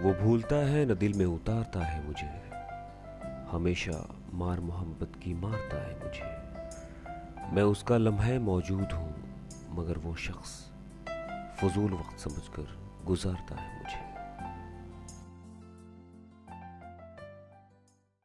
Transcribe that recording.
वो भूलता है, न दिल में उतारता है मुझे। हमेशा मार मोहब्बत की मारता है मुझे। मैं उसका लम्हे मौजूद हूँ, मगर वो शख्स फजूल वक्त समझकर गुजारता है मुझे।